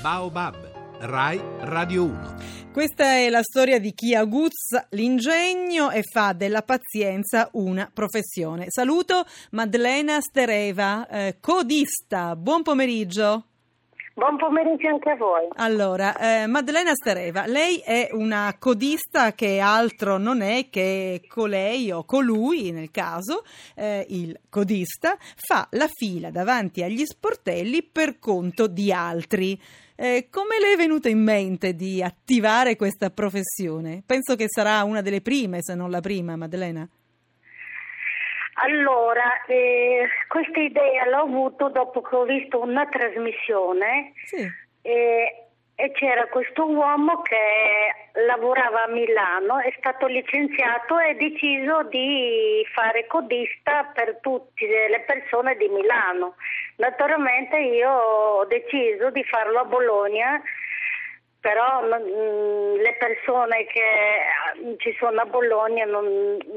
Baobab, Rai Radio 1. Questa è la storia di chi aguzza l'ingegno e fa della pazienza una professione. Saluto Maddalena Stereva, eh, codista. Buon pomeriggio. Buon pomeriggio anche a voi. Allora, eh, Maddalena Stereva, lei è una codista che altro non è che colei o colui, nel caso, eh, il codista, fa la fila davanti agli sportelli per conto di altri. Eh, come le è venuto in mente di attivare questa professione? Penso che sarà una delle prime, se non la prima, Maddalena. Allora, eh, questa idea l'ho avuto dopo che ho visto una trasmissione Sì. eh, e c'era questo uomo che lavorava a Milano, è stato licenziato e ha deciso di fare codista per tutte le persone di Milano. Naturalmente io ho deciso di farlo a Bologna però non- mm, le persone che eh, ci sono a Bologna non,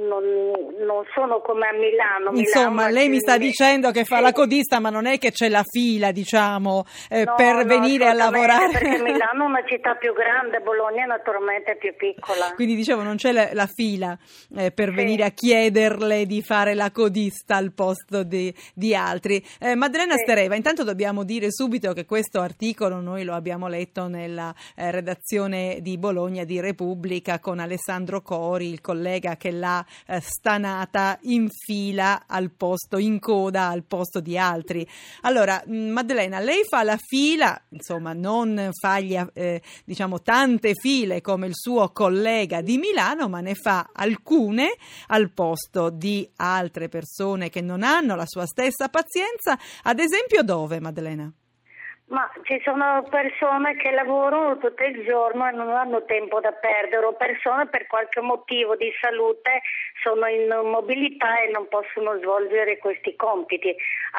non- non sono come a Milano. Insomma, Milano lei mi sta dicendo che fa Sì. la codista, ma non è che c'è la fila, diciamo, eh, No, per no, venire a lavorare. Perché Milano è una città più grande, Bologna naturalmente è più piccola. Quindi dicevo, non c'è la, la fila eh, per Sì. venire a chiederle di fare la codista al posto di, di altri. Eh, Maddalena Sì. Stereva, intanto dobbiamo dire subito che questo articolo noi lo abbiamo letto nella eh, redazione di Bologna di Repubblica con Alessandro Cori, il collega che l'ha eh, stanata in fila al posto, in coda al posto di altri. Allora, mh, Maddalena, lei fa la fila, insomma, non fa gli, eh, diciamo tante file come il suo collega di Milano, ma ne fa alcune al posto di altre persone che non hanno la sua stessa pazienza. Ad esempio, dove, Maddalena? Ma ci sono persone che lavorano tutto il giorno e non hanno tempo da perdere, o persone per qualche motivo di salute sono in mobilità e non possono svolgere questi compiti.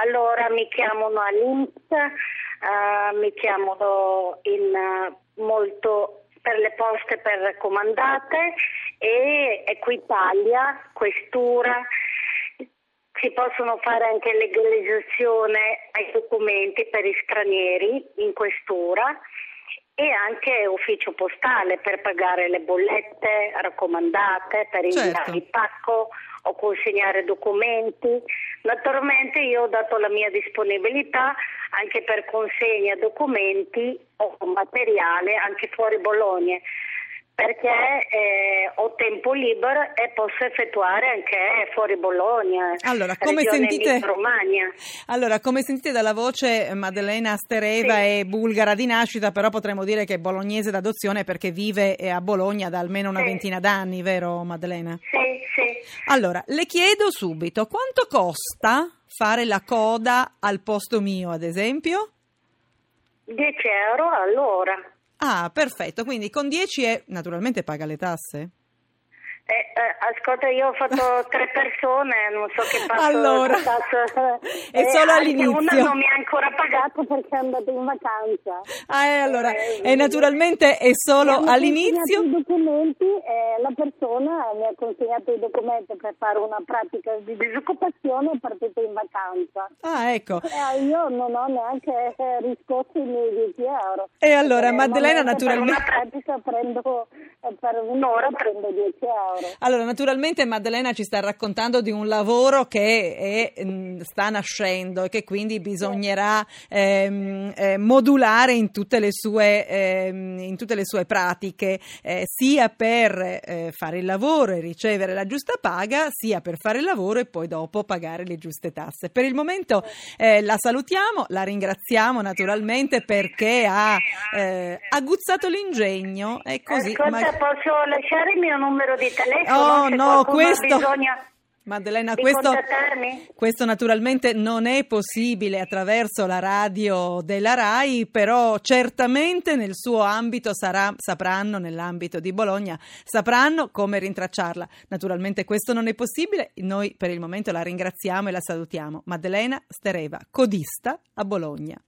Allora mi chiamano all'Inps, eh, mi chiamano in eh, molto per le poste per raccomandate e Equitalia, Questura. Si possono fare anche legalizzazione ai documenti per i stranieri in questura e anche ufficio postale per pagare le bollette raccomandate, per inviare Certo. il pacco o consegnare documenti. Naturalmente io ho dato la mia disponibilità anche per consegna documenti o materiale anche fuori Bologna perché eh, ho tempo libero e posso effettuare anche fuori Bologna. Allora, come sentite-. Allora, come sentite dalla voce, Maddalena Stereva Sì. è bulgara di nascita, però potremmo dire che è bolognese d'adozione perché vive eh, a Bologna da almeno una Sì. ventina d'anni, vero Maddalena? Sì, sì. Allora, le chiedo subito, quanto costa fare la coda al posto mio, ad esempio? 10 euro all'ora. Ah, perfetto, quindi con 10 e naturalmente paga le tasse? Eh, eh, ascolta, io ho fatto tre persone, non so che passo. Allora, che passo- è eh, solo anche all'inizio. Una non mi ha ancora pagato perché è andata in vacanza. Ah, e allora, Eh, e naturalmente è solo Mi all'inizio? consegnato i documenti e la persona mi ha consegnato i documenti per fare una pratica di disoccupazione e è partita in vacanza. Ah, ecco. Eh, io non ho neanche eh, riscosso i miei 10 euro. E allora, Maddalena, naturalmente- Per una pratica prendo, eh, per un'ora prendo 10 euro. Allora, naturalmente Maddalena ci sta raccontando di un lavoro che è, mh, sta nascendo e che quindi bisognerà ehm, eh, modulare in tutte le sue, ehm, in tutte le sue pratiche, eh, sia per eh, fare il lavoro e ricevere la giusta paga, sia per fare il lavoro e poi dopo pagare le giuste tasse. Per il momento eh, la salutiamo, la ringraziamo naturalmente perché ha eh, aguzzato l'ingegno e così... Ascolta, mag- posso lasciare il mio numero di telefono? Oh se no, qualcuno ha questo... bisogno Maddalena, questo, questo naturalmente non è possibile attraverso la radio della RAI, però certamente nel suo ambito sarà, sapranno, nell'ambito di Bologna, sapranno come rintracciarla. Naturalmente questo non è possibile, noi per il momento la ringraziamo e la salutiamo. Maddalena Stereva, codista a Bologna.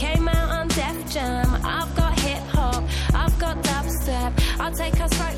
Came out on Def Jam. I've got hip hop. I've got dubstep. I'll take us right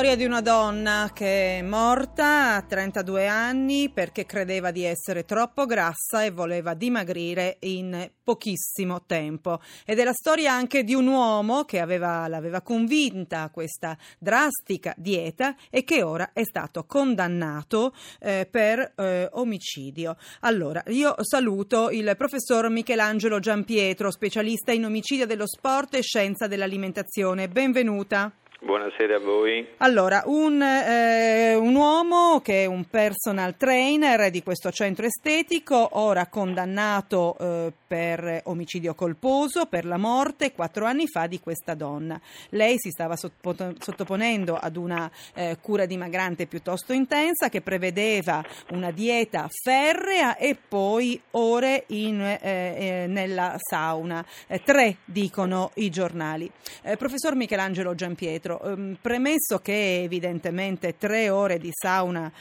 storia di una donna che è morta a 32 anni perché credeva di essere troppo grassa e voleva dimagrire in pochissimo tempo. Ed è la storia anche di un uomo che aveva- l'aveva convinta a questa drastica dieta e che ora è stato condannato eh, per eh, omicidio. Allora, io saluto il professor Michelangelo Giampietro, specialista in omicidio dello sport e scienza dell'alimentazione. Benvenuta. Buonasera a voi. Allora, un, eh, un uomo che è un personal trainer di questo centro estetico, ora condannato eh, per omicidio colposo, per la morte quattro anni fa di questa donna. Lei si stava sotto- sottoponendo ad una eh, cura dimagrante piuttosto intensa che prevedeva una dieta ferrea e poi ore in, eh, eh, nella sauna. Eh, tre dicono i giornali. Professor Michelangelo Giampietro, ehm, premesso che evidentemente tre ore di sauna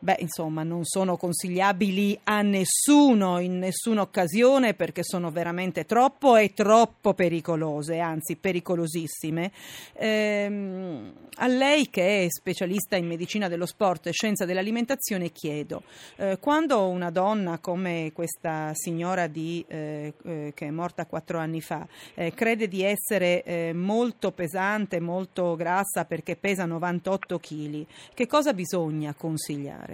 Beh, insomma, non sono consigliabili a nessuno in nessuna occasione perché sono veramente troppo e troppo pericolose, anzi pericolosissime. Ehm, a lei che è specialista in medicina dello sport e scienza dell'alimentazione chiedo, eh, quando una donna come questa signora di, eh, eh, che è morta quattro anni fa eh, crede di essere eh, molto pesante, molto grassa perché pesa 98 kg, che cosa bisogna consigliare?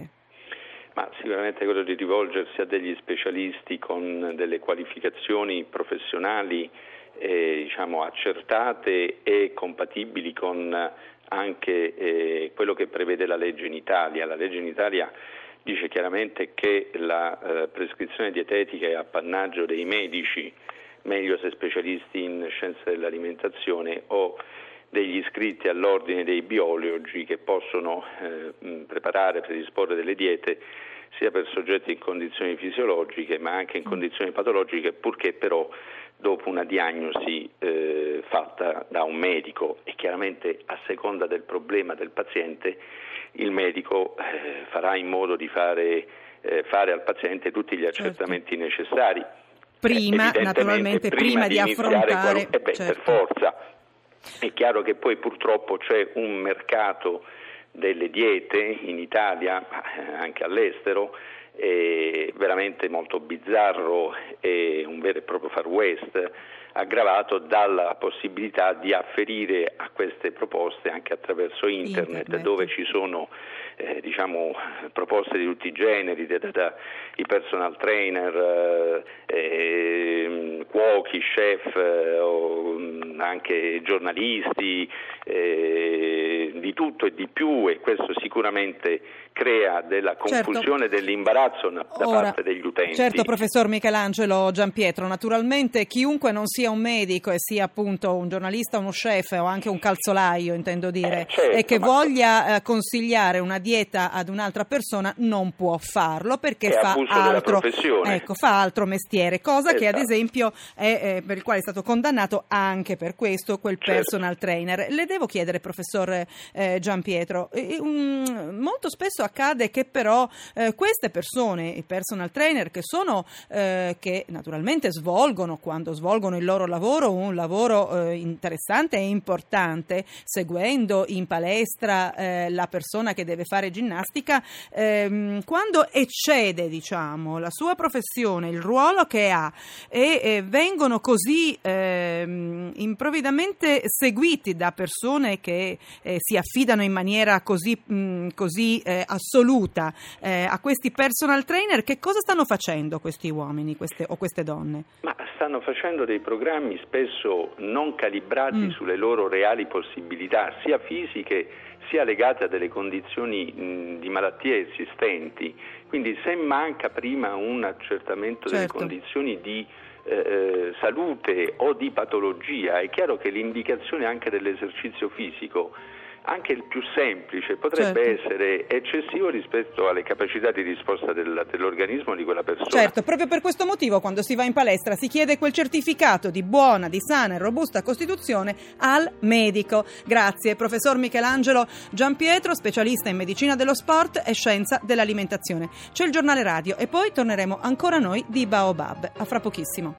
Ma sicuramente quello di rivolgersi a degli specialisti con delle qualificazioni professionali eh, diciamo, accertate e compatibili con anche eh, quello che prevede la legge in Italia. La legge in Italia dice chiaramente che la eh, prescrizione dietetica è appannaggio dei medici, meglio se specialisti in scienze dell'alimentazione o degli iscritti all'ordine dei biologi che possono eh, preparare, predisporre delle diete sia per soggetti in condizioni fisiologiche ma anche in condizioni patologiche, purché però dopo una diagnosi eh, fatta da un medico e chiaramente a seconda del problema del paziente il medico eh, farà in modo di fare, eh, fare, al paziente tutti gli accertamenti certo. necessari. Prima, naturalmente, prima, prima di, di affrontare... Qual- eh beh, certo. Per forza. È chiaro che poi purtroppo c'è un mercato delle diete in Italia, anche all'estero, veramente molto bizzarro e un vero e proprio far west aggravato dalla possibilità di afferire a queste proposte anche attraverso internet, internet. dove ci sono eh, diciamo, proposte di tutti i generi, da, da, i personal trainer, eh, cuochi, chef, eh, anche giornalisti, eh, di tutto e di più e questo sicuramente crea della Certo. confusione e dell'imbarazzo da Ora, parte degli utenti. Certo, professor Michelangelo Giampietro, naturalmente chiunque non sia un medico e sia appunto un giornalista, uno chef o anche un calzolaio, intendo dire, Eh, certo, e che ma- voglia eh, consigliare una dieta ad un'altra persona non può farlo perché fa altro, ecco, fa altro mestiere, cosa che ad Esatto. esempio è, eh, per il quale è stato condannato anche per questo quel Certo. personal trainer. Le devo chiedere, professor eh, Giampietro, eh, um, molto spesso accade che però eh, queste persone, i personal trainer, che sono eh, che naturalmente svolgono quando svolgono il loro lavoro un lavoro eh, interessante e importante, seguendo in palestra eh, la persona che deve fare ginnastica, ehm, quando eccede, diciamo, la sua professione, il ruolo che ha e eh, vengono così ehm, improvvidamente seguiti da persone che eh, si affidano in maniera così, mh, così eh, assoluta eh, a questi personal trainer, che cosa stanno facendo questi uomini queste- o queste donne? Ma stanno facendo dei programmi spesso non calibrati Mm. sulle loro reali possibilità, sia fisiche sia legate a delle condizioni mh, di malattie esistenti. Quindi se manca prima un accertamento delle Certo. condizioni di eh, eh, salute o di patologia, è chiaro che l'indicazione anche dell'esercizio fisico anche il più semplice potrebbe Certo. essere eccessivo rispetto alle capacità di risposta del- dell'organismo di quella persona. Certo, proprio per questo motivo quando si va in palestra si chiede quel certificato di buona, di sana e robusta costituzione al medico. Grazie, professor Michelangelo Giampietro, specialista in medicina dello sport e scienza dell'alimentazione. C'è il giornale radio e poi torneremo ancora noi di Baobab. A fra pochissimo.